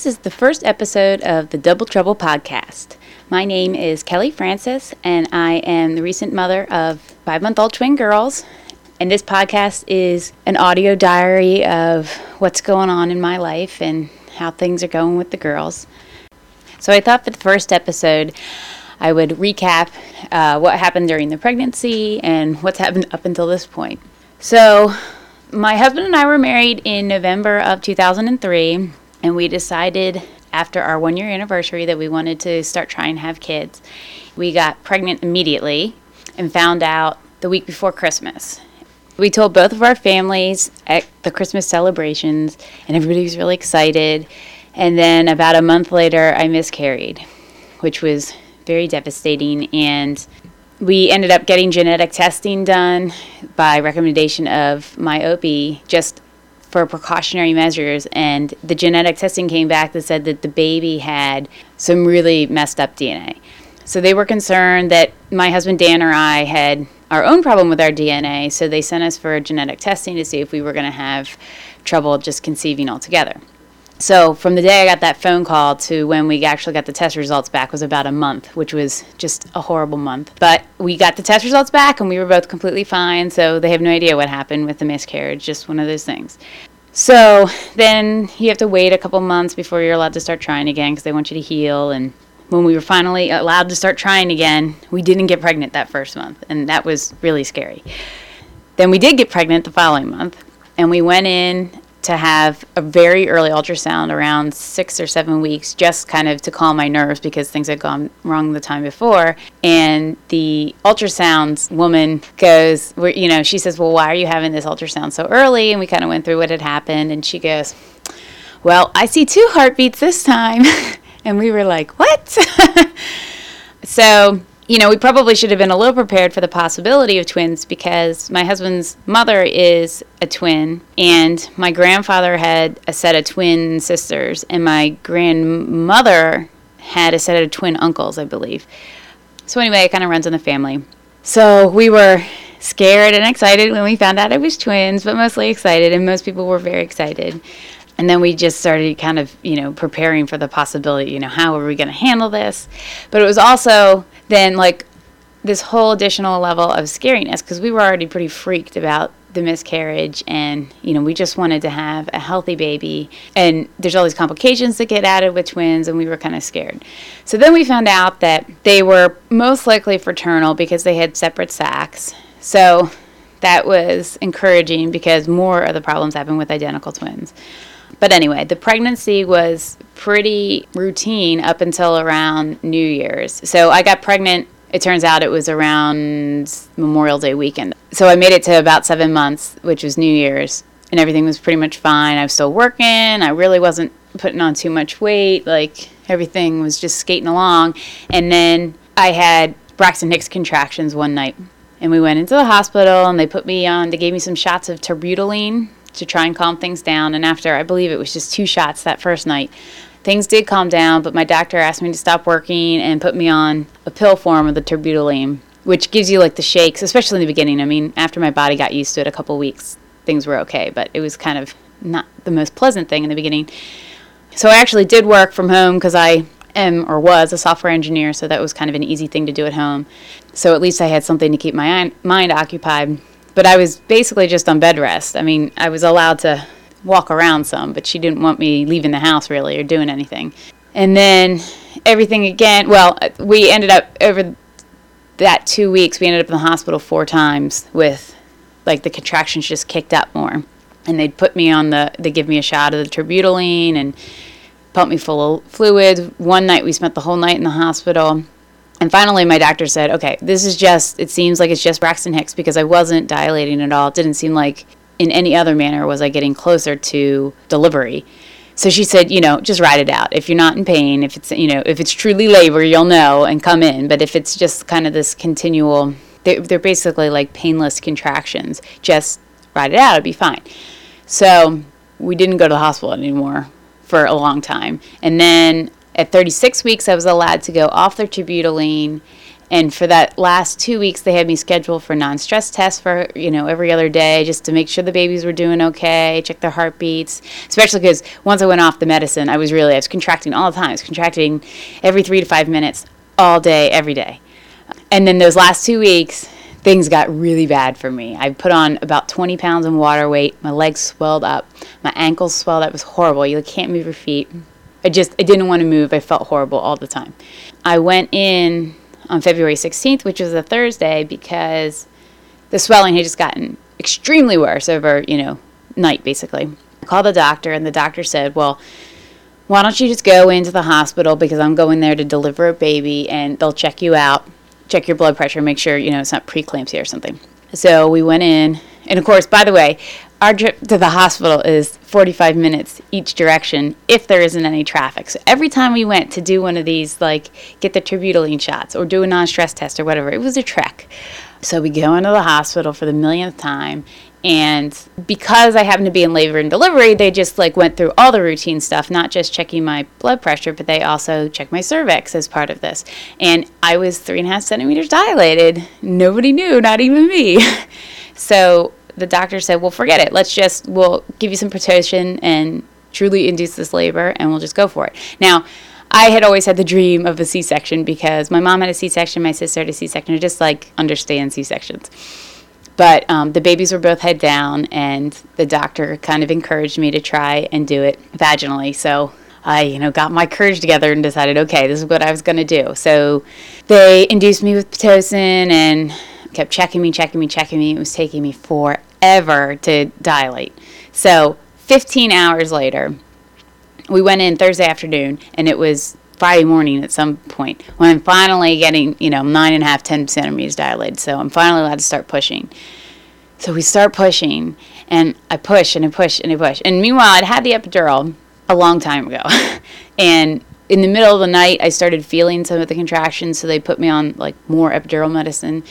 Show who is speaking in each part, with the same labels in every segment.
Speaker 1: This is the first episode of the Double Trouble podcast. My name is Kelly Francis, and I am the recent mother of five month old twin girls. And this podcast is an audio diary of what's going on in my life and how things are going with the girls. So I thought for the first episode, I would recap uh, what happened during the pregnancy and what's happened up until this point. So, my husband and I were married in November of 2003, and we decided after our one year anniversary that we wanted to start trying to have kids. We got pregnant immediately and found out the week before Christmas. We told both of our families at the Christmas celebrations, and everybody was really excited. And then about a month later, I miscarried, which was very devastating. And we ended up getting genetic testing done by recommendation of my OB just for precautionary measures. And the genetic testing came back that said that the baby had some really messed up DNA. So they were concerned that my husband Dan or I had our own problem with our DNA. So they sent us for genetic testing to see if we were going to have trouble just conceiving altogether. So from the day I got that phone call to when we actually got the test results back was about a month, which was just a horrible month. But we got the test results back and we were both completely fine. So they have no idea what happened with the miscarriage, just one of those things. So then you have to wait a couple months before you're allowed to start trying again because they want you to heal. And when we were finally allowed to start trying again, we didn't get pregnant that first month, and that was really scary. Then we did get pregnant the following month, and we went in to have a very early ultrasound around six or seven weeks, just kind of to calm my nerves because things had gone wrong the time before. And the ultrasound woman goes, you know, she says, Well, why are you having this ultrasound so early? And we kind of went through what had happened. And she goes, Well, I see two heartbeats this time. and we were like, What? so you know, we probably should have been a little prepared for the possibility of twins because my husband's mother is a twin, and my grandfather had a set of twin sisters, and my grandmother had a set of twin uncles, I believe. So, anyway, it kind of runs in the family. So, we were scared and excited when we found out it was twins, but mostly excited, and most people were very excited. And then we just started kind of, you know, preparing for the possibility, you know, how are we going to handle this? But it was also then like this whole additional level of scariness because we were already pretty freaked about the miscarriage and you know we just wanted to have a healthy baby. And there's all these complications that get added with twins and we were kind of scared. So then we found out that they were most likely fraternal because they had separate sacs. So that was encouraging because more of the problems happen with identical twins but anyway the pregnancy was pretty routine up until around New Year's. So I got pregnant. It turns out it was around Memorial Day weekend. So I made it to about seven months, which was New Year's, and everything was pretty much fine. I was still working. I really wasn't putting on too much weight. Like everything was just skating along. And then I had Braxton Hicks contractions one night. And we went into the hospital and they put me on, they gave me some shots of terbutaline to try and calm things down. And after, I believe it was just two shots that first night, things did calm down, but my doctor asked me to stop working and put me on a pill form of the terbutaline, which gives you like the shakes, especially in the beginning. I mean, after my body got used to it a couple weeks, things were okay, but it was kind of not the most pleasant thing in the beginning. So I actually did work from home because I am or was a software engineer, so that was kind of an easy thing to do at home. So at least I had something to keep my mind occupied. But I was basically just on bed rest. I mean, I was allowed to walk around some, but she didn't want me leaving the house really or doing anything. And then everything again, well, we ended up over that two weeks, we ended up in the hospital four times with like the contractions just kicked up more. And they'd put me on the, they give me a shot of the terbutaline and pump me full of fluids. One night we spent the whole night in the hospital. And finally, my doctor said, okay, this is just, it seems like it's just Braxton Hicks because I wasn't dilating at all. It didn't seem like in any other manner was I getting closer to delivery. So she said, you know, just ride it out. If you're not in pain, if it's, you know, if it's truly labor, you'll know and come in. But if it's just kind of this continual, they're, they're basically like painless contractions, just ride it out, it'll be fine. So we didn't go to the hospital anymore for a long time. And then at 36 weeks, I was allowed to go off their terbutaline And for that last two weeks, they had me scheduled for non-stress tests for you know every other day, just to make sure the babies were doing okay, check their heartbeats. Especially because once I went off the medicine, I was really I was contracting all the time. I was contracting every three to five minutes, all day, every day. And then those last two weeks, things got really bad for me. I put on about 20 pounds of water weight. My legs swelled up. My ankles swelled up. It was horrible. You can't move your feet. I just I didn't want to move. I felt horrible all the time. I went in on February 16th, which was a Thursday, because the swelling had just gotten extremely worse over, you know, night basically. I called the doctor and the doctor said, "Well, why don't you just go into the hospital because I'm going there to deliver a baby and they'll check you out, check your blood pressure, make sure, you know, it's not preeclampsia or something." So we went in, and of course, by the way, our trip to the hospital is 45 minutes each direction if there isn't any traffic. So every time we went to do one of these, like get the terbutaline shots or do a non stress test or whatever, it was a trek. So we go into the hospital for the millionth time. And because I happen to be in labor and delivery, they just like went through all the routine stuff, not just checking my blood pressure, but they also checked my cervix as part of this. And I was three and a half centimeters dilated. Nobody knew, not even me. so the doctor said, well, forget it. Let's just, we'll give you some Pitocin and truly induce this labor and we'll just go for it. Now, I had always had the dream of a C section because my mom had a C section, my sister had a C section. I just like understand C sections. But um, the babies were both head down, and the doctor kind of encouraged me to try and do it vaginally. So I, you know, got my courage together and decided, okay, this is what I was going to do. So they induced me with Pitocin and kept checking me, checking me, checking me. It was taking me forever to dilate. So 15 hours later, we went in Thursday afternoon, and it was Friday morning at some point when I'm finally getting, you know, nine and a half, 10 centimeters dilated. So I'm finally allowed to start pushing. So we start pushing, and I push and I push and I push. And meanwhile, I'd had the epidural a long time ago. and in the middle of the night, I started feeling some of the contractions, so they put me on like more epidural medicine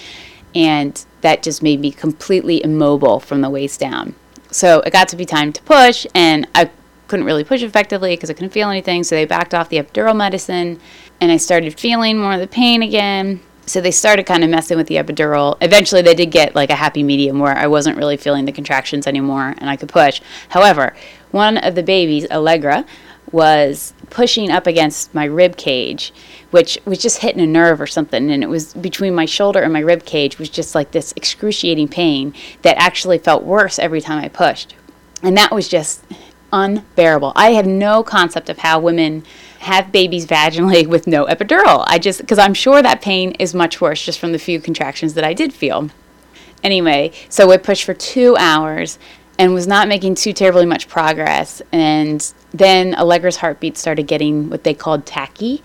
Speaker 1: and that just made me completely immobile from the waist down. So it got to be time to push, and I couldn't really push effectively because I couldn't feel anything. So they backed off the epidural medicine, and I started feeling more of the pain again. So they started kind of messing with the epidural. Eventually, they did get like a happy medium where I wasn't really feeling the contractions anymore and I could push. However, one of the babies, Allegra, was pushing up against my rib cage, which was just hitting a nerve or something. And it was between my shoulder and my rib cage was just like this excruciating pain that actually felt worse every time I pushed. And that was just unbearable. I have no concept of how women have babies vaginally with no epidural. I just, because I'm sure that pain is much worse just from the few contractions that I did feel. Anyway, so I pushed for two hours and was not making too terribly much progress. And then Allegra's heartbeat started getting what they called tacky,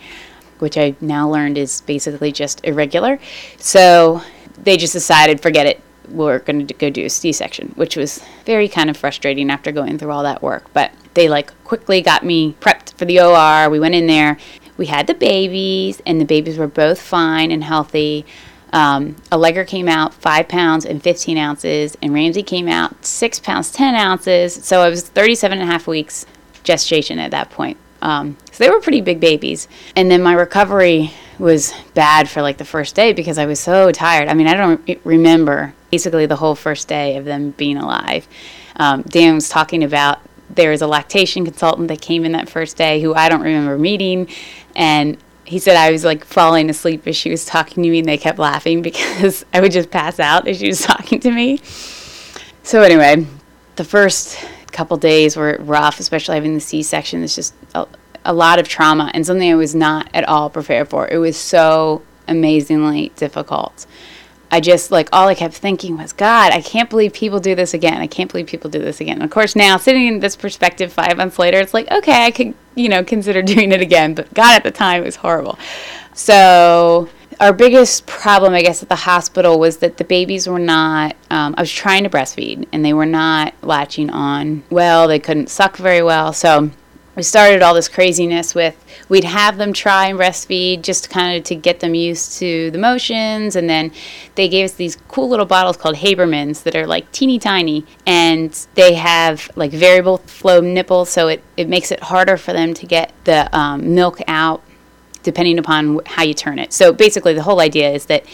Speaker 1: which I now learned is basically just irregular. So they just decided, forget it, we're going to go do a C-section, which was very kind of frustrating after going through all that work. But they like quickly got me prepped for the OR. We went in there. We had the babies, and the babies were both fine and healthy. Um, Allegra came out five pounds and 15 ounces, and Ramsey came out six pounds, 10 ounces. So I was 37 and a half weeks gestation at that point. Um, so they were pretty big babies. And then my recovery was bad for like the first day because I was so tired. I mean, I don't re- remember basically the whole first day of them being alive. Um, Dan was talking about there was a lactation consultant that came in that first day who I don't remember meeting. And he said I was like falling asleep as she was talking to me, and they kept laughing because I would just pass out as she was talking to me. So, anyway, the first couple days were rough, especially having the C section. It's just a, a lot of trauma and something I was not at all prepared for. It was so amazingly difficult. I just like all I kept thinking was, God, I can't believe people do this again. I can't believe people do this again. And of course, now sitting in this perspective five months later, it's like, okay, I could, you know, consider doing it again. But God, at the time, it was horrible. So our biggest problem, I guess, at the hospital was that the babies were not. Um, I was trying to breastfeed, and they were not latching on well. They couldn't suck very well, so we started all this craziness with we'd have them try and breastfeed just kind of to get them used to the motions and then they gave us these cool little bottles called habermans that are like teeny tiny and they have like variable flow nipples so it, it makes it harder for them to get the um, milk out depending upon how you turn it. So basically, the whole idea is that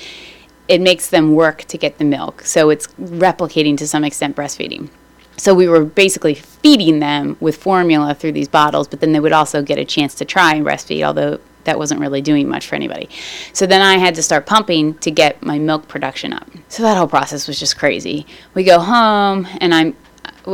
Speaker 1: it makes them work to get the milk. So it's replicating to some extent breastfeeding. So we were basically feeding them with formula through these bottles, but then they would also get a chance to try and breastfeed, although that wasn't really doing much for anybody. So then I had to start pumping to get my milk production up. So that whole process was just crazy. We go home and I'm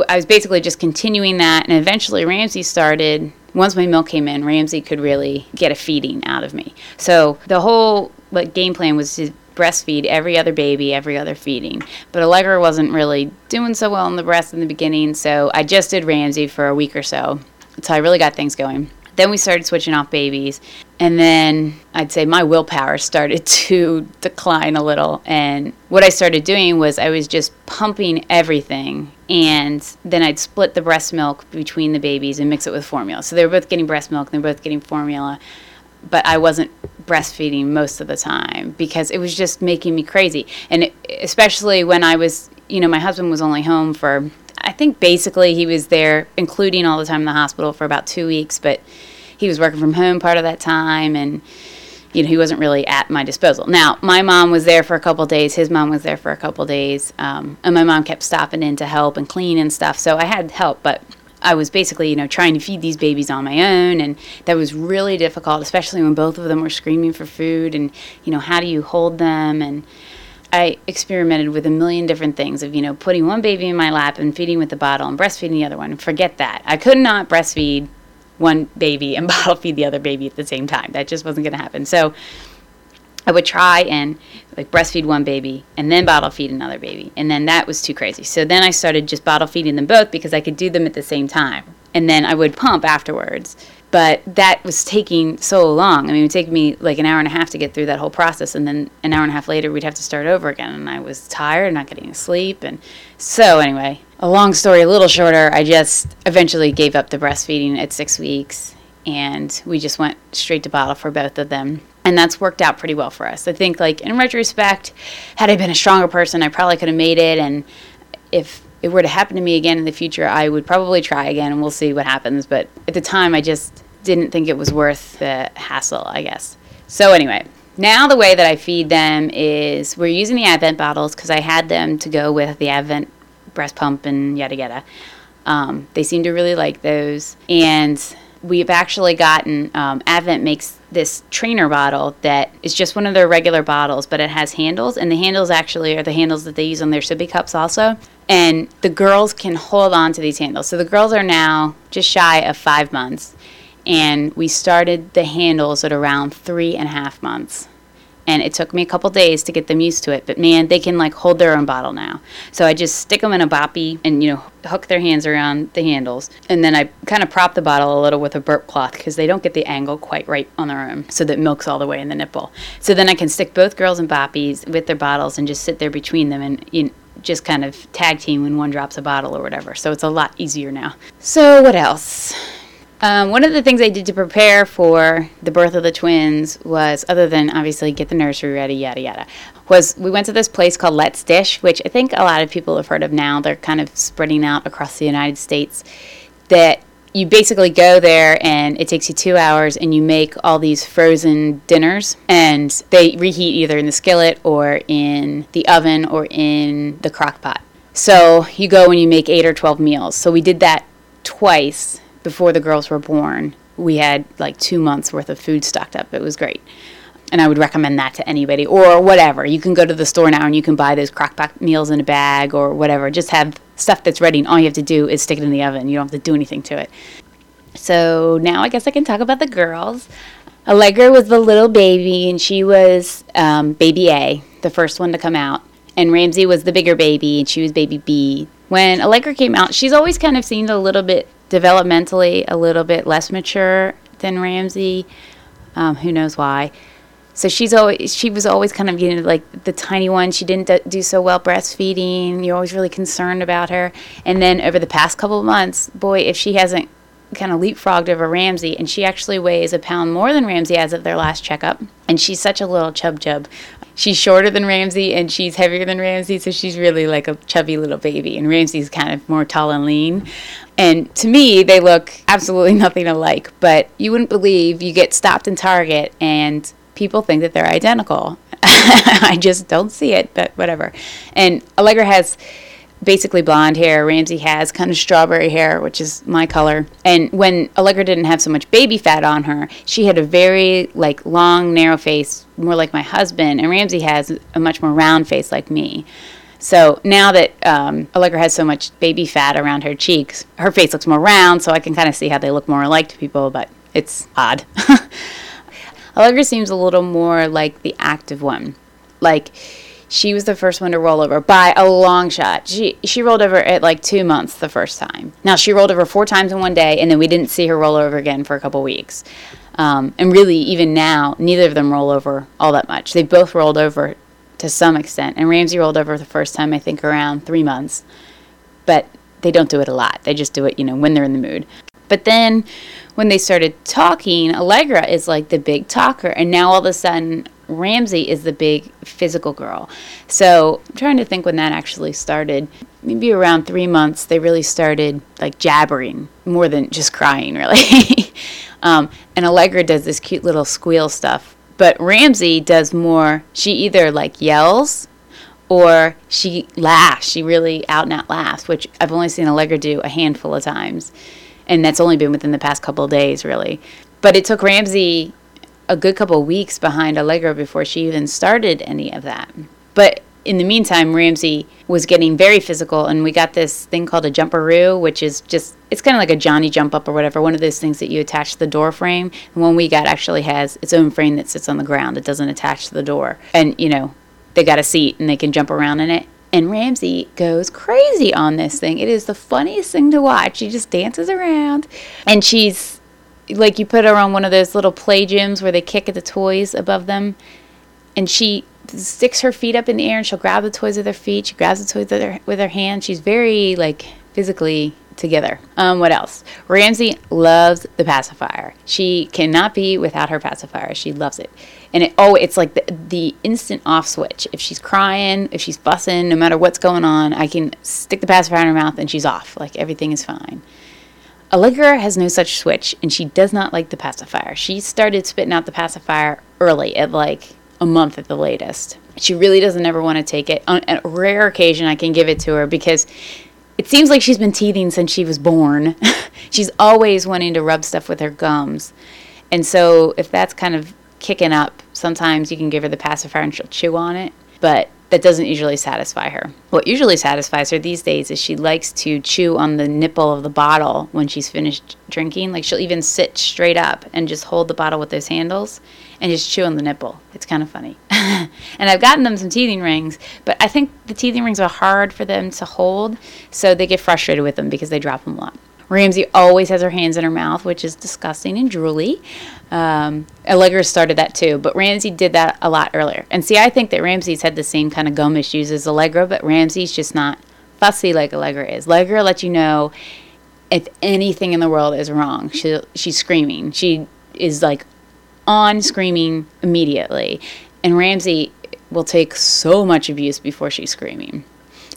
Speaker 1: I was basically just continuing that and eventually Ramsey started once my milk came in, Ramsey could really get a feeding out of me. So the whole like game plan was to breastfeed every other baby, every other feeding. But Allegra wasn't really doing so well in the breast in the beginning, so I just did Ramsey for a week or so until I really got things going. Then we started switching off babies. And then I'd say my willpower started to decline a little. And what I started doing was I was just pumping everything. And then I'd split the breast milk between the babies and mix it with formula. So they were both getting breast milk they were both getting formula. But I wasn't breastfeeding most of the time because it was just making me crazy. And it, especially when I was, you know, my husband was only home for I think basically he was there, including all the time in the hospital, for about two weeks. But he was working from home part of that time, and you know he wasn't really at my disposal. Now my mom was there for a couple days. His mom was there for a couple days, um, and my mom kept stopping in to help and clean and stuff. So I had help, but I was basically, you know, trying to feed these babies on my own, and that was really difficult, especially when both of them were screaming for food. And you know, how do you hold them? And I experimented with a million different things of, you know, putting one baby in my lap and feeding with the bottle and breastfeeding the other one. Forget that. I could not breastfeed one baby and bottle feed the other baby at the same time. That just wasn't going to happen. So I would try and like breastfeed one baby and then bottle feed another baby. And then that was too crazy. So then I started just bottle feeding them both because I could do them at the same time. And then I would pump afterwards but that was taking so long. I mean, it would take me like an hour and a half to get through that whole process, and then an hour and a half later, we'd have to start over again. And I was tired, not getting sleep, and so anyway, a long story, a little shorter. I just eventually gave up the breastfeeding at six weeks, and we just went straight to bottle for both of them. And that's worked out pretty well for us. I think, like in retrospect, had I been a stronger person, I probably could have made it. And if it were to happen to me again in the future, I would probably try again and we'll see what happens. But at the time, I just didn't think it was worth the hassle, I guess. So, anyway, now the way that I feed them is we're using the Avent bottles because I had them to go with the Avent breast pump and yada yada. Um, they seem to really like those. And we've actually gotten um, Avent makes this trainer bottle that is just one of their regular bottles, but it has handles, and the handles actually are the handles that they use on their sippy cups also. And the girls can hold on to these handles. So the girls are now just shy of five months, and we started the handles at around three and a half months and it took me a couple days to get them used to it. But man, they can like hold their own bottle now. So I just stick them in a boppy and you know hook their hands around the handles, and then I kind of prop the bottle a little with a burp cloth because they don't get the angle quite right on their own, so that milk's all the way in the nipple. So then I can stick both girls in boppies with their bottles and just sit there between them and you know, just kind of tag team when one drops a bottle or whatever. So it's a lot easier now. So what else? Um, one of the things I did to prepare for the birth of the twins was, other than obviously get the nursery ready, yada yada, was we went to this place called Let's Dish, which I think a lot of people have heard of now. They're kind of spreading out across the United States. That you basically go there and it takes you two hours and you make all these frozen dinners and they reheat either in the skillet or in the oven or in the crock pot. So you go and you make eight or 12 meals. So we did that twice before the girls were born, we had like two months worth of food stocked up. It was great. And I would recommend that to anybody or whatever. You can go to the store now and you can buy those crock-pot meals in a bag or whatever. Just have stuff that's ready and all you have to do is stick it in the oven. You don't have to do anything to it. So now I guess I can talk about the girls. Allegra was the little baby and she was um, baby A, the first one to come out. And Ramsey was the bigger baby and she was baby B. When Allegra came out, she's always kind of seemed a little bit developmentally a little bit less mature than Ramsey. Um, who knows why? So she's always she was always kind of you know like the tiny one. She didn't do so well breastfeeding. You're always really concerned about her. And then over the past couple of months, boy, if she hasn't kind of leapfrogged over Ramsey, and she actually weighs a pound more than Ramsey as of their last checkup. And she's such a little chub chub. She's shorter than Ramsey and she's heavier than Ramsey, so she's really like a chubby little baby. And Ramsey's kind of more tall and lean. And to me, they look absolutely nothing alike. But you wouldn't believe you get stopped in Target and people think that they're identical. I just don't see it, but whatever. And Allegra has basically blonde hair. Ramsey has kind of strawberry hair, which is my color. And when Allegra didn't have so much baby fat on her, she had a very like long, narrow face, more like my husband. And Ramsey has a much more round face like me. So now that um, Allegra has so much baby fat around her cheeks, her face looks more round, so I can kind of see how they look more alike to people, but it's odd. Allegra seems a little more like the active one. Like, she was the first one to roll over by a long shot. She she rolled over at like two months the first time. Now she rolled over four times in one day, and then we didn't see her roll over again for a couple weeks. Um, and really, even now, neither of them roll over all that much. They both rolled over to some extent, and Ramsey rolled over the first time I think around three months, but they don't do it a lot. They just do it, you know, when they're in the mood. But then when they started talking, Allegra is like the big talker, and now all of a sudden Ramsey is the big physical girl. So I'm trying to think when that actually started. Maybe around three months, they really started like jabbering more than just crying, really. um, and Allegra does this cute little squeal stuff. But Ramsey does more, she either like yells or she laughs. She really out and out laughs, which I've only seen Allegra do a handful of times. And that's only been within the past couple of days, really. But it took Ramsey a good couple weeks behind Allegra before she even started any of that. But in the meantime, Ramsey was getting very physical, and we got this thing called a jumperoo, which is just, it's kind of like a Johnny jump up or whatever, one of those things that you attach to the door frame. And one we got actually has its own frame that sits on the ground, it doesn't attach to the door. And, you know, they got a seat and they can jump around in it. And Ramsey goes crazy on this thing. It is the funniest thing to watch. She just dances around, and she's like you put her on one of those little play gyms where they kick at the toys above them, and she sticks her feet up in the air and she'll grab the toys with her feet. She grabs the toys with her with her hand. She's very like physically together. Um, what else? Ramsey loves the pacifier. She cannot be without her pacifier. She loves it. And it, oh, it's like the, the instant off switch. If she's crying, if she's fussing, no matter what's going on, I can stick the pacifier in her mouth and she's off. Like everything is fine. Allegra has no such switch, and she does not like the pacifier. She started spitting out the pacifier early, at like a month at the latest. She really doesn't ever want to take it. On a rare occasion, I can give it to her because it seems like she's been teething since she was born. she's always wanting to rub stuff with her gums. And so, if that's kind of kicking up, sometimes you can give her the pacifier and she'll chew on it. But that doesn't usually satisfy her. What usually satisfies her these days is she likes to chew on the nipple of the bottle when she's finished drinking. Like she'll even sit straight up and just hold the bottle with those handles and just chew on the nipple. It's kind of funny. and I've gotten them some teething rings, but I think the teething rings are hard for them to hold, so they get frustrated with them because they drop them a lot. Ramsey always has her hands in her mouth, which is disgusting and drooly. Um, Allegra started that too, but Ramsey did that a lot earlier. And see, I think that Ramsey's had the same kind of gum issues as Allegra, but Ramsey's just not fussy like Allegra is. Allegra lets you know if anything in the world is wrong. She she's screaming. She is like on screaming immediately, and Ramsey will take so much abuse before she's screaming.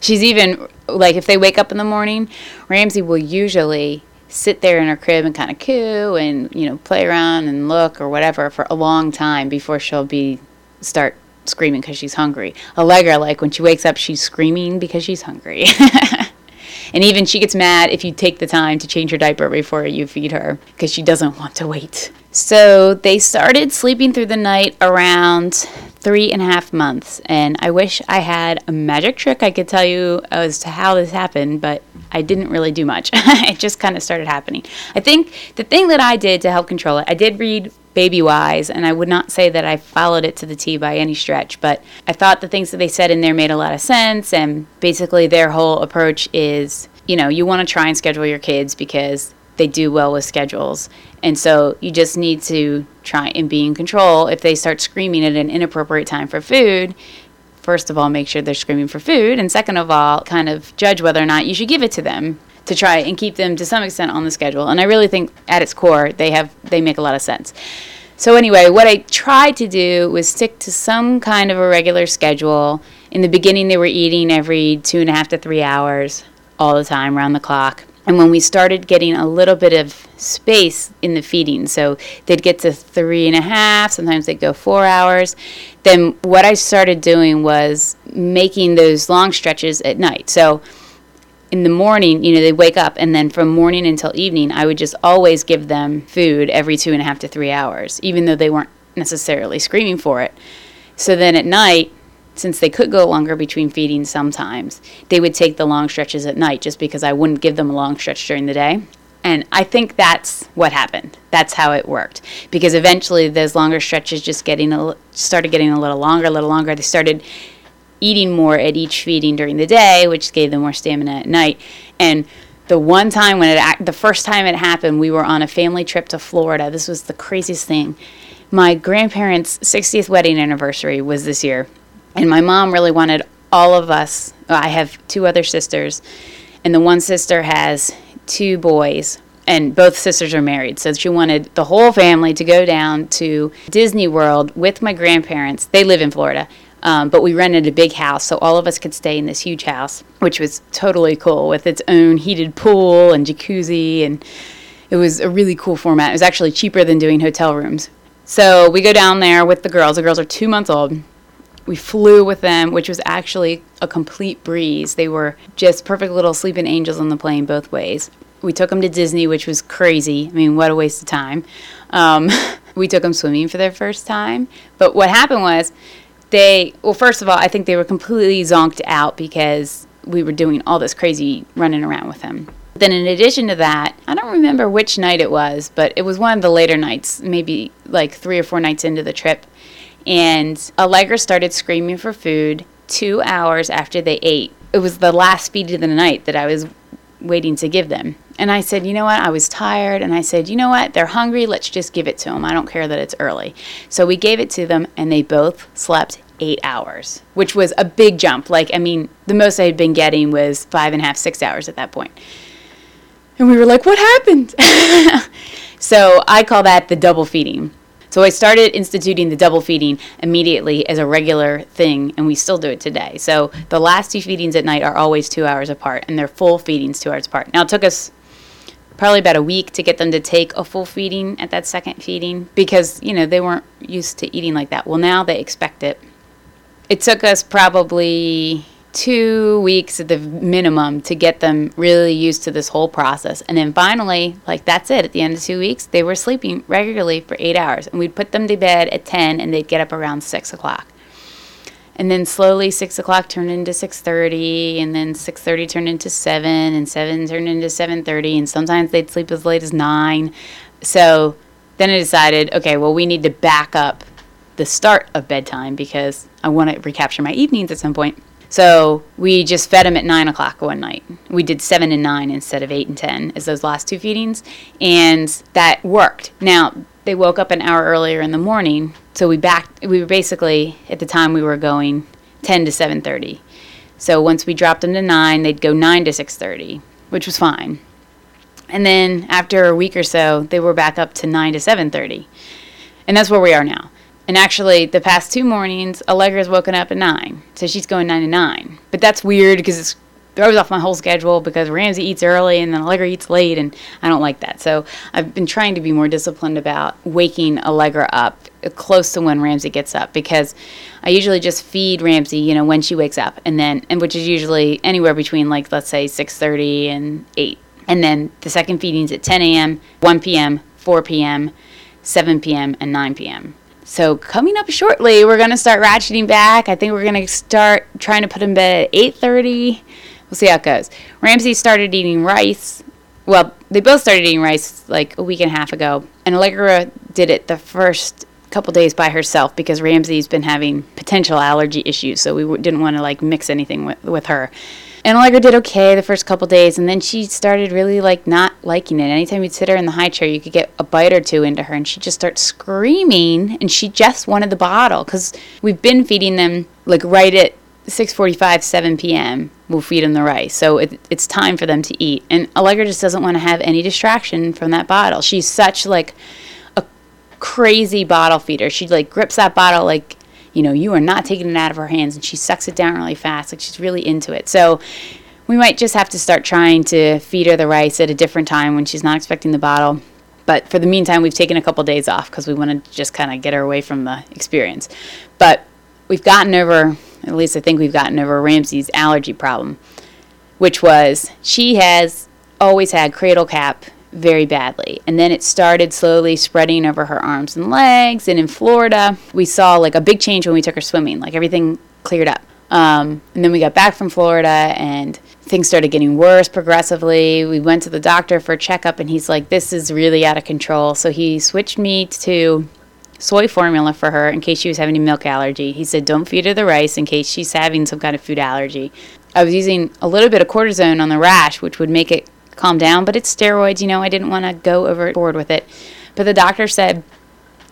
Speaker 1: She's even like if they wake up in the morning, Ramsey will usually sit there in her crib and kind of coo and you know play around and look or whatever for a long time before she'll be start screaming because she's hungry. Allegra, like when she wakes up, she's screaming because she's hungry. and even she gets mad if you take the time to change her diaper before you feed her because she doesn't want to wait. So they started sleeping through the night around three and a half months. And I wish I had a magic trick I could tell you as to how this happened, but I didn't really do much. it just kind of started happening. I think the thing that I did to help control it, I did read Baby Wise, and I would not say that I followed it to the T by any stretch, but I thought the things that they said in there made a lot of sense. And basically, their whole approach is you know, you want to try and schedule your kids because they do well with schedules. And so you just need to try and be in control. If they start screaming at an inappropriate time for food, first of all, make sure they're screaming for food. And second of all, kind of judge whether or not you should give it to them to try and keep them to some extent on the schedule. And I really think at its core they have they make a lot of sense. So anyway, what I tried to do was stick to some kind of a regular schedule. In the beginning, they were eating every two and a half to three hours all the time, around the clock. And when we started getting a little bit of space in the feeding, so they'd get to three and a half, sometimes they'd go four hours, then what I started doing was making those long stretches at night. So in the morning, you know, they wake up, and then from morning until evening, I would just always give them food every two and a half to three hours, even though they weren't necessarily screaming for it. So then at night, since they could go longer between feedings sometimes, they would take the long stretches at night just because I wouldn't give them a long stretch during the day. And I think that's what happened. That's how it worked. Because eventually those longer stretches just getting a, started getting a little longer, a little longer. They started eating more at each feeding during the day, which gave them more stamina at night. And the one time when it, the first time it happened, we were on a family trip to Florida. This was the craziest thing. My grandparents' 60th wedding anniversary was this year and my mom really wanted all of us. I have two other sisters, and the one sister has two boys, and both sisters are married. So she wanted the whole family to go down to Disney World with my grandparents. They live in Florida. Um, but we rented a big house, so all of us could stay in this huge house, which was totally cool with its own heated pool and jacuzzi, and it was a really cool format. It was actually cheaper than doing hotel rooms. So we go down there with the girls. The girls are two months old, we flew with them, which was actually a complete breeze. They were just perfect little sleeping angels on the plane both ways. We took them to Disney, which was crazy. I mean, what a waste of time. Um, we took them swimming for their first time. But what happened was they, well, first of all, I think they were completely zonked out because we were doing all this crazy running around with them. Then, in addition to that, I don't remember which night it was, but it was one of the later nights, maybe like three or four nights into the trip and Allegra started screaming for food two hours after they ate. It was the last feed of the night that I was waiting to give them. And I said, you know what? I was tired. And I said, you know what? They're hungry. Let's just give it to them. I don't care that it's early. So we gave it to them, and they both slept eight hours, which was a big jump. Like, I mean, the most I had been getting was five and a half, six hours at that point. And we were like, what happened? so I call that the double feeding. So I started instituting the double feeding immediately as a regular thing, and we still do it today. So the last two feedings at night are always two hours apart, and they're full feedings two hours apart. Now it took us probably about a week to get them to take a full feeding at that second feeding because you know they weren't used to eating like that. Well, now they expect it. It took us probably two weeks at the minimum to get them really used to this whole process. And then finally, like that's it. At the end of two weeks, they were sleeping regularly for eight hours. And we'd put them to bed at 10 and they'd get up around 6 o'clock. And then slowly 6 o'clock turned into 6.30 and then 6.30 turned into 7 and 7 turned into 7.30 and sometimes they'd sleep as late as 9. So then I decided, okay, well, we need to back up the start of bedtime because I want to recapture my evenings at some point. So we just fed them at nine o'clock one night. We did seven and nine instead of eight and ten as those last two feedings, and that worked. Now they woke up an hour earlier in the morning, so we backed. We were basically at the time we were going ten to seven thirty. So once we dropped them to nine, they'd go nine to six thirty, which was fine. And then after a week or so, they were back up to nine to seven thirty, and that's where we are now. And actually, the past two mornings, Allegra's woken up at 9. So she's going 9 to 9. But that's weird because it throws off my whole schedule because Ramsey eats early and then Allegra eats late, and I don't like that. So I've been trying to be more disciplined about waking Allegra up close to when Ramsey gets up because I usually just feed Ramsey, you know, when she wakes up, and then, and which is usually anywhere between like, let's say 6.30 and 8. And then the second feeding's at 10 a.m., 1 p.m., 4 p.m., 7 p.m., and 9 p.m. So coming up shortly, we're gonna start ratcheting back. I think we're gonna start trying to put him in bed at 8:30. We'll see how it goes. Ramsey started eating rice. Well, they both started eating rice like a week and a half ago, and Allegra did it the first couple days by herself because Ramsey's been having potential allergy issues, so we w- didn't want to like mix anything with, with her. And Allegra did okay the first couple days, and then she started really like not liking it. Anytime you'd sit her in the high chair, you could get a bite or two into her, and she'd just start screaming, and she just wanted the bottle because we've been feeding them like right at 6:45, 7 p.m. We'll feed them the rice. So it, it's time for them to eat. And Allegra just doesn't want to have any distraction from that bottle. She's such like a crazy bottle feeder. She like grips that bottle like you know you are not taking it out of her hands, and she sucks it down really fast. Like she's really into it. So we might just have to start trying to feed her the rice at a different time when she's not expecting the bottle. But for the meantime, we've taken a couple days off because we want to just kind of get her away from the experience. But we've gotten over at least I think we've gotten over Ramsey's allergy problem, which was she has always had cradle cap very badly. And then it started slowly spreading over her arms and legs. And in Florida, we saw like a big change when we took her swimming, like everything cleared up. Um, and then we got back from Florida and things started getting worse progressively. We went to the doctor for a checkup and he's like, this is really out of control. So he switched me to soy formula for her in case she was having a milk allergy. He said, don't feed her the rice in case she's having some kind of food allergy. I was using a little bit of cortisone on the rash, which would make it calm down, but it's steroids, you know, I didn't want to go overboard with it. But the doctor said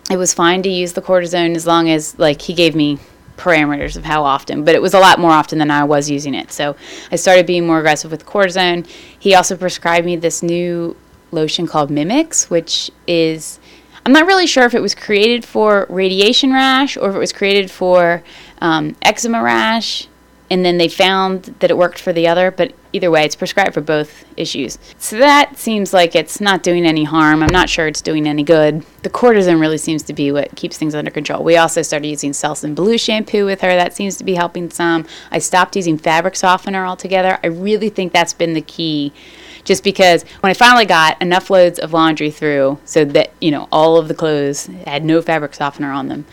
Speaker 1: it was fine to use the cortisone as long as, like, he gave me parameters of how often, but it was a lot more often than I was using it. So I started being more aggressive with cortisone. He also prescribed me this new lotion called MimyX, which is I'm not really sure if it was created for radiation rash or if it was created for um, eczema rash, and then they found that it worked for the other, but either way, it's prescribed for both issues. So that seems like it's not doing any harm. I'm not sure it's doing any good. The cortisone really seems to be what keeps things under control. We also started using Selsun Blue shampoo with her. That seems to be helping some. I stopped using fabric softener altogether. I really think that's been the key just because when I finally got enough loads of laundry through so that, you know, all of the clothes had no fabric softener on them,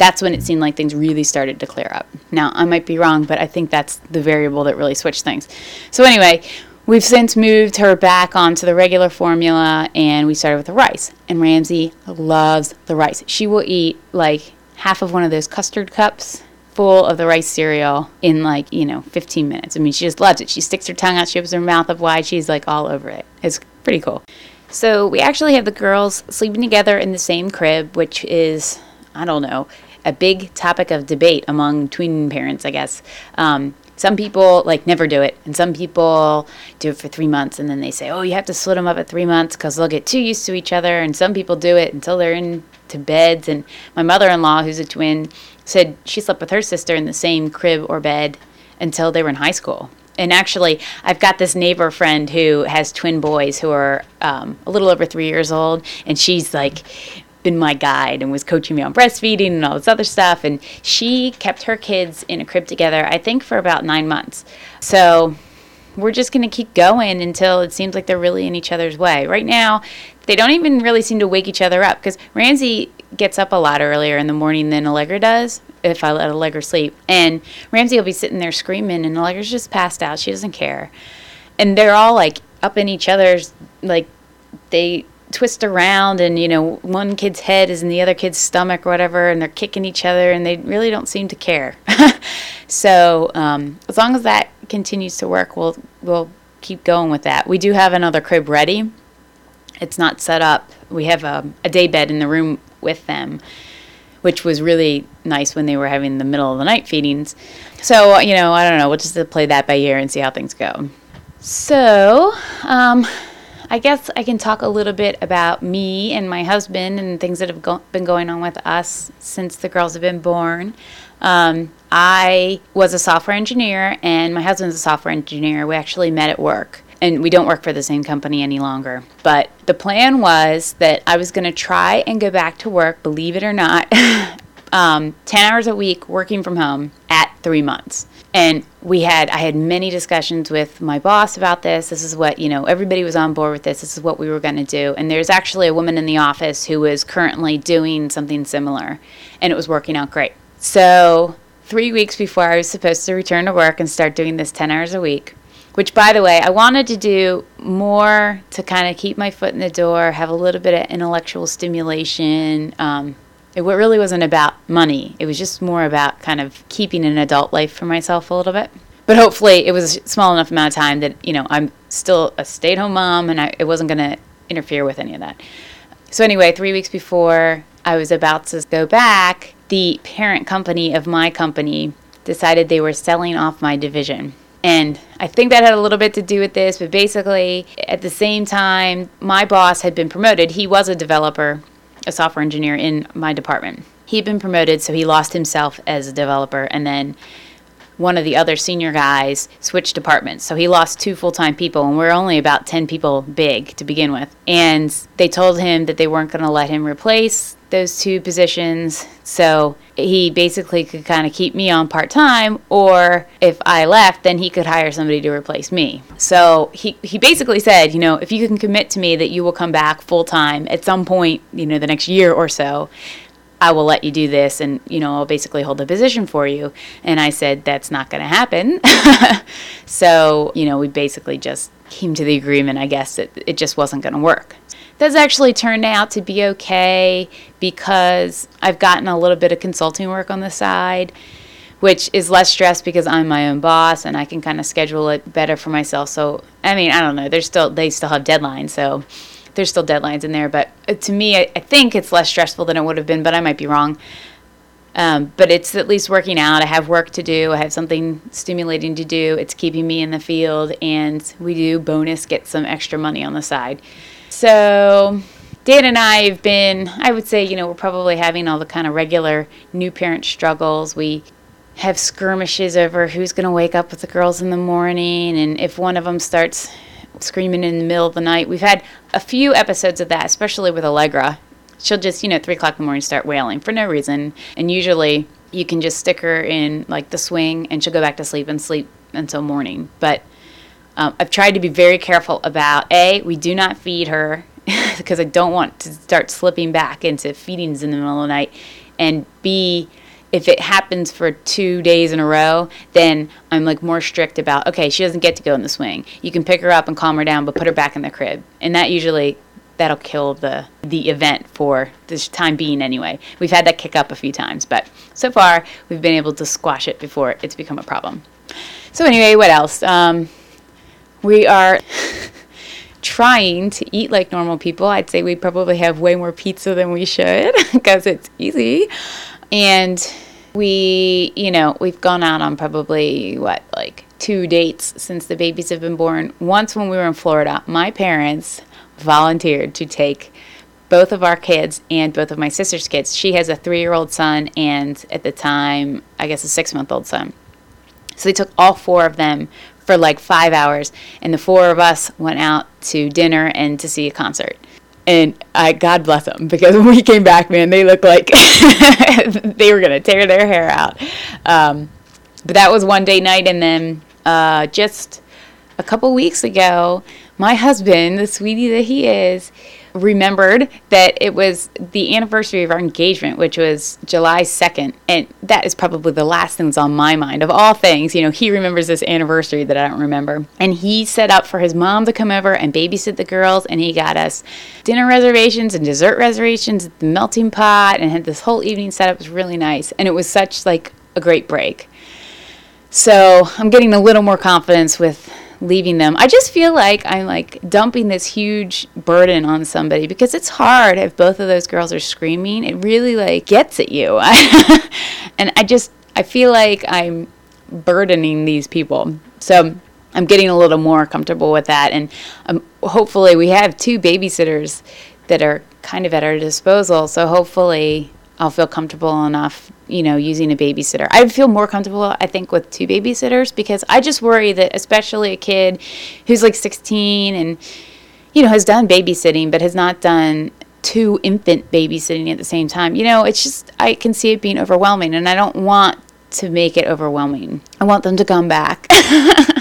Speaker 1: that's when it seemed like things really started to clear up. Now, I might be wrong, but I think that's the variable that really switched things. So, anyway, we've since moved her back onto the regular formula and we started with the rice. And Ramsey loves the rice. She will eat like half of one of those custard cups full of the rice cereal in like, you know, 15 minutes. I mean, she just loves it. She sticks her tongue out, she opens her mouth up wide, she's like all over it. It's pretty cool. So we actually have the girls sleeping together in the same crib, which is, I don't know, a big topic of debate among tween parents, I guess. Um, some people like never do it, and some people do it for three months, and then they say, "Oh, you have to split them up at three months because they'll get too used to each other." And some people do it until they're into beds. And my mother-in-law, who's a twin, said she slept with her sister in the same crib or bed until they were in high school. And actually, I've got this neighbor friend who has twin boys who are um, a little over three years old, and she's like been my guide and was coaching me on breastfeeding and all this other stuff. And she kept her kids in a crib together, I think, for about nine months. So we're just going to keep going until it seems like they're really in each other's way. Right now, they don't even really seem to wake each other up because Ramsey gets up a lot earlier in the morning than Allegra does if I let Allegra sleep. And Ramsey will be sitting there screaming, and Allegra's just passed out. She doesn't care. And they're all like up in each other's, like, they twist around, and, you know, one kid's head is in the other kid's stomach or whatever, and they're kicking each other, and they really don't seem to care. so, um, as long as that continues to work, we'll, we'll keep going with that. We do have another crib ready. It's not set up. We have a, a day bed in the room with them, which was really nice when they were having the middle of the night feedings. So, you know, I don't know. We'll just play that by ear and see how things go. So, um, I guess I can talk a little bit about me and my husband and things that have go- been going on with us since the girls have been born. Um, I was a software engineer, and my husband's a software engineer. We actually met at work and we don't work for the same company any longer. But the plan was that I was going to try and go back to work, believe it or not, um, 10 hours a week working from home at three months. And we had, I had many discussions with my boss about this. This is what, you know, everybody was on board with this. This is what we were going to do. And there's actually a woman in the office who was currently doing something similar, and it was working out great. So, three weeks before I was supposed to return to work and start doing this 10 hours a week, which by the way i wanted to do more to kind of keep my foot in the door have a little bit of intellectual stimulation um, it really wasn't about money it was just more about kind of keeping an adult life for myself a little bit but hopefully it was a small enough amount of time that you know i'm still a stay-at-home mom and I, it wasn't going to interfere with any of that so anyway three weeks before i was about to go back the parent company of my company decided they were selling off my division. And I think that had a little bit to do with this, but basically, at the same time, my boss had been promoted. He was a developer, a software engineer in my department. He'd been promoted, so he lost himself as a developer, and then one of the other senior guys switched departments. So he lost two full time people, and we're only about 10 people big to begin with. And they told him that they weren't going to let him replace those two positions. So he basically could kind of keep me on part time, or if I left, then he could hire somebody to replace me. So he, he basically said, you know, if you can commit to me that you will come back full time at some point, you know, the next year or so, I will let you do this and, you know, I'll basically hold the position for you. And I said, that's not going to happen. so, you know, we basically just came to the agreement, I guess, that it just wasn't going to work. That's actually turned out to be okay because I've gotten a little bit of consulting work on the side, which is less stress because I'm my own boss and I can kind of schedule it better for myself. So, I mean, I don't know. They're still, they still have deadlines. So, there's still deadlines in there, but uh, to me, I, I think it's less stressful than it would have been, but I might be wrong. Um, but it's at least working out. I have work to do. I have something stimulating to do. It's keeping me in the field, and we do bonus get some extra money on the side. So Dan and I have been, I would say, you know, we're probably having all the kind of regular new parent struggles. We have skirmishes over who's going to wake up with the girls in the morning, and if one of them starts screaming in the middle of the night. We've had a few episodes of that, especially with Allegra. She'll just, you know, three o'clock in the morning start wailing for no reason. And usually you can just stick her in like the swing and she'll go back to sleep and sleep until morning. But um, I've tried to be very careful about A, we do not feed her because I don't want to start slipping back into feedings in the middle of the night. And B, if it happens for two days in a row, then I'm like more strict about okay, she doesn't get to go in the swing. You can pick her up and calm her down, but put her back in the crib, and that usually that'll kill the the event for this time being anyway. We've had that kick up a few times, but so far we've been able to squash it before it's become a problem. So anyway, what else? Um, we are. trying to eat like normal people. I'd say we probably have way more pizza than we should because it's easy. And we, you know, we've gone out on probably what, like two dates since the babies have been born. Once when we were in Florida, my parents volunteered to take both of our kids and both of my sister's kids. She has a three year old son and at the time, I guess, a six month old son. So they took all four of them for like five hours, and the four of us went out to dinner and to see a concert and I God bless them because when we came back, man, they looked like they were gonna tear their hair out. Um, but that was one day night, and then uh, just a couple weeks ago, my husband, the sweetie that he is, remembered that it was the anniversary of our engagement, which was July 2nd. And that is probably the last thing that's on my mind. Of all things, you know, he remembers this anniversary that I don't remember. And he set up for his mom to come over and babysit the girls. And he got us dinner reservations and dessert reservations at the melting pot and had this whole evening set up. It was really nice. And it was such like a great break. So I'm getting a little more confidence with leaving them. I just feel like I'm like dumping this huge burden on somebody because it's hard if both of those girls are screaming. It really like gets at you. and I just I feel like I'm burdening these people. So I'm getting a little more comfortable with that and um, hopefully we have two babysitters that are kind of at our disposal. So hopefully I'll feel comfortable enough, you know, using a babysitter. I feel more comfortable, I think, with two babysitters because I just worry that, especially a kid who's like 16 and, you know, has done babysitting but has not done two infant babysitting at the same time. You know, it's just, I can see it being overwhelming and I don't want to make it overwhelming. I want them to come back.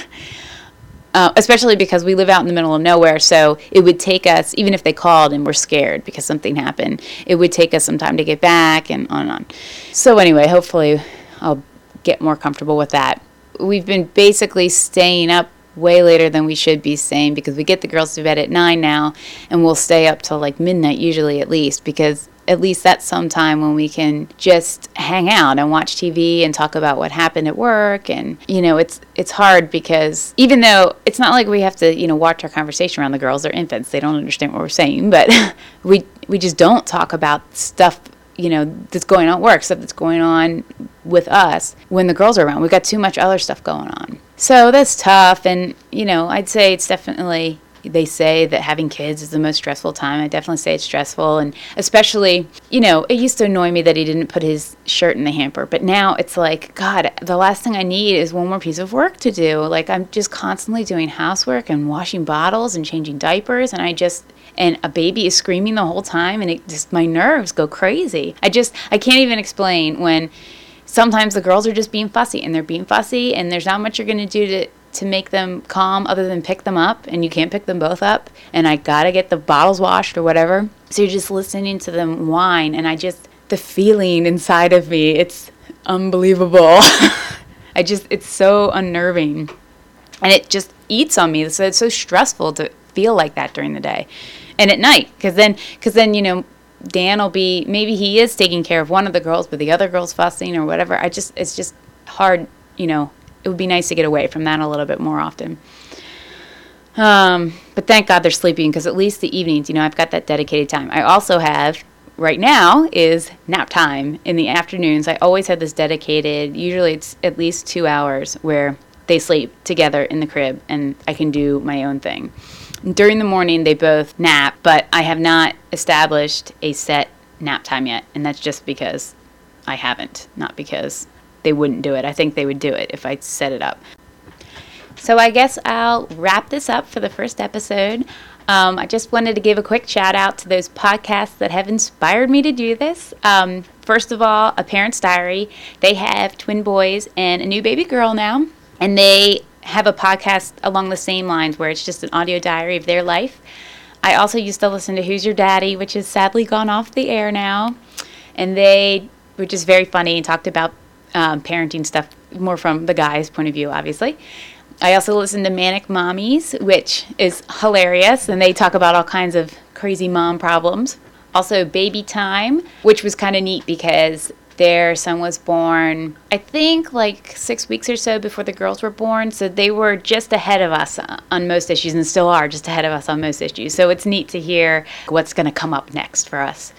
Speaker 1: Uh, especially because we live out in the middle of nowhere. So it would take us, even if they called and we're scared because something happened, it would take us some time to get back and on and on. So, anyway, hopefully I'll get more comfortable with that. We've been basically staying up way later than we should be staying because we get the girls to bed at 9 now and we'll stay up till like midnight usually at least because at least that's some time when we can just hang out and watch TV and talk about what happened at work. And you know, it's it's hard because even though it's not like we have to you know watch our conversation around the girls, they're infants, they don't understand what we're saying, but we we just don't talk about stuff you know, that's going on at work, stuff that's going on with us when the girls are around. We've got too much other stuff going on. So that's tough. And, you know, I'd say it's definitely they say that having kids is the most stressful time. I definitely say it's stressful. And especially, you know, it used to annoy me that he didn't put his shirt in the hamper. But now it's like, God, the last thing I need is one more piece of work to do. Like, I'm just constantly doing housework and washing bottles and changing diapers. And I just, and a baby is screaming the whole time. And it just, my nerves go crazy. I just, I can't even explain when sometimes the girls are just being fussy and they're being fussy and there's not much you're going to do to to make them calm other than pick them up and you can't pick them both up and I got to get the bottles washed or whatever. So you're just listening to them whine and I just the feeling inside of me, it's unbelievable. I just it's so unnerving. And it just eats on me. So it's so stressful to feel like that during the day. And at night cuz then cuz then you know Dan will be maybe he is taking care of one of the girls but the other girl's fussing or whatever. I just it's just hard, you know, it would be nice to get away from that a little bit more often. Um, but thank God they're sleeping because at least the evenings, you know, I've got that dedicated time. I also have right now is nap time in the afternoons. I always have this dedicated, usually it's at least two hours where they sleep together in the crib and I can do my own thing. During the morning, they both nap, but I have not established a set nap time yet, and that's just because I haven't, not because they wouldn't do it. I think they would do it if I set it up. So I guess I'll wrap this up for the first episode. Um, I just wanted to give a quick shout out to those podcasts that have inspired me to do this. Um, first of all, A Parent's Diary. They have twin boys and a new baby girl now, and they have a podcast along the same lines where it's just an audio diary of their life. I also used to listen to Who's Your Daddy, which has sadly gone off the air now, and they were just very funny and talked about um, parenting stuff more from the guy's point of view, obviously. I also listen to Manic Mommies, which is hilarious, and they talk about all kinds of crazy mom problems. Also, Baby Time, which was kind of neat because their son was born, I think, like six weeks or so before the girls were born. So they were just ahead of us on most issues and still are just ahead of us on most issues. So it's neat to hear what's going to come up next for us.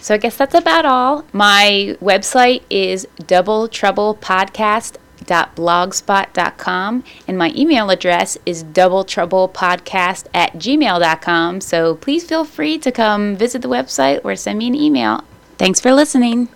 Speaker 1: So I guess that's about all. My website is double trouble podcast doubletroublepodcast.blogspot.com and my email address is doubletroublepodcast at gmail.com. So please feel free to come visit the website or send me an email. Thanks for listening.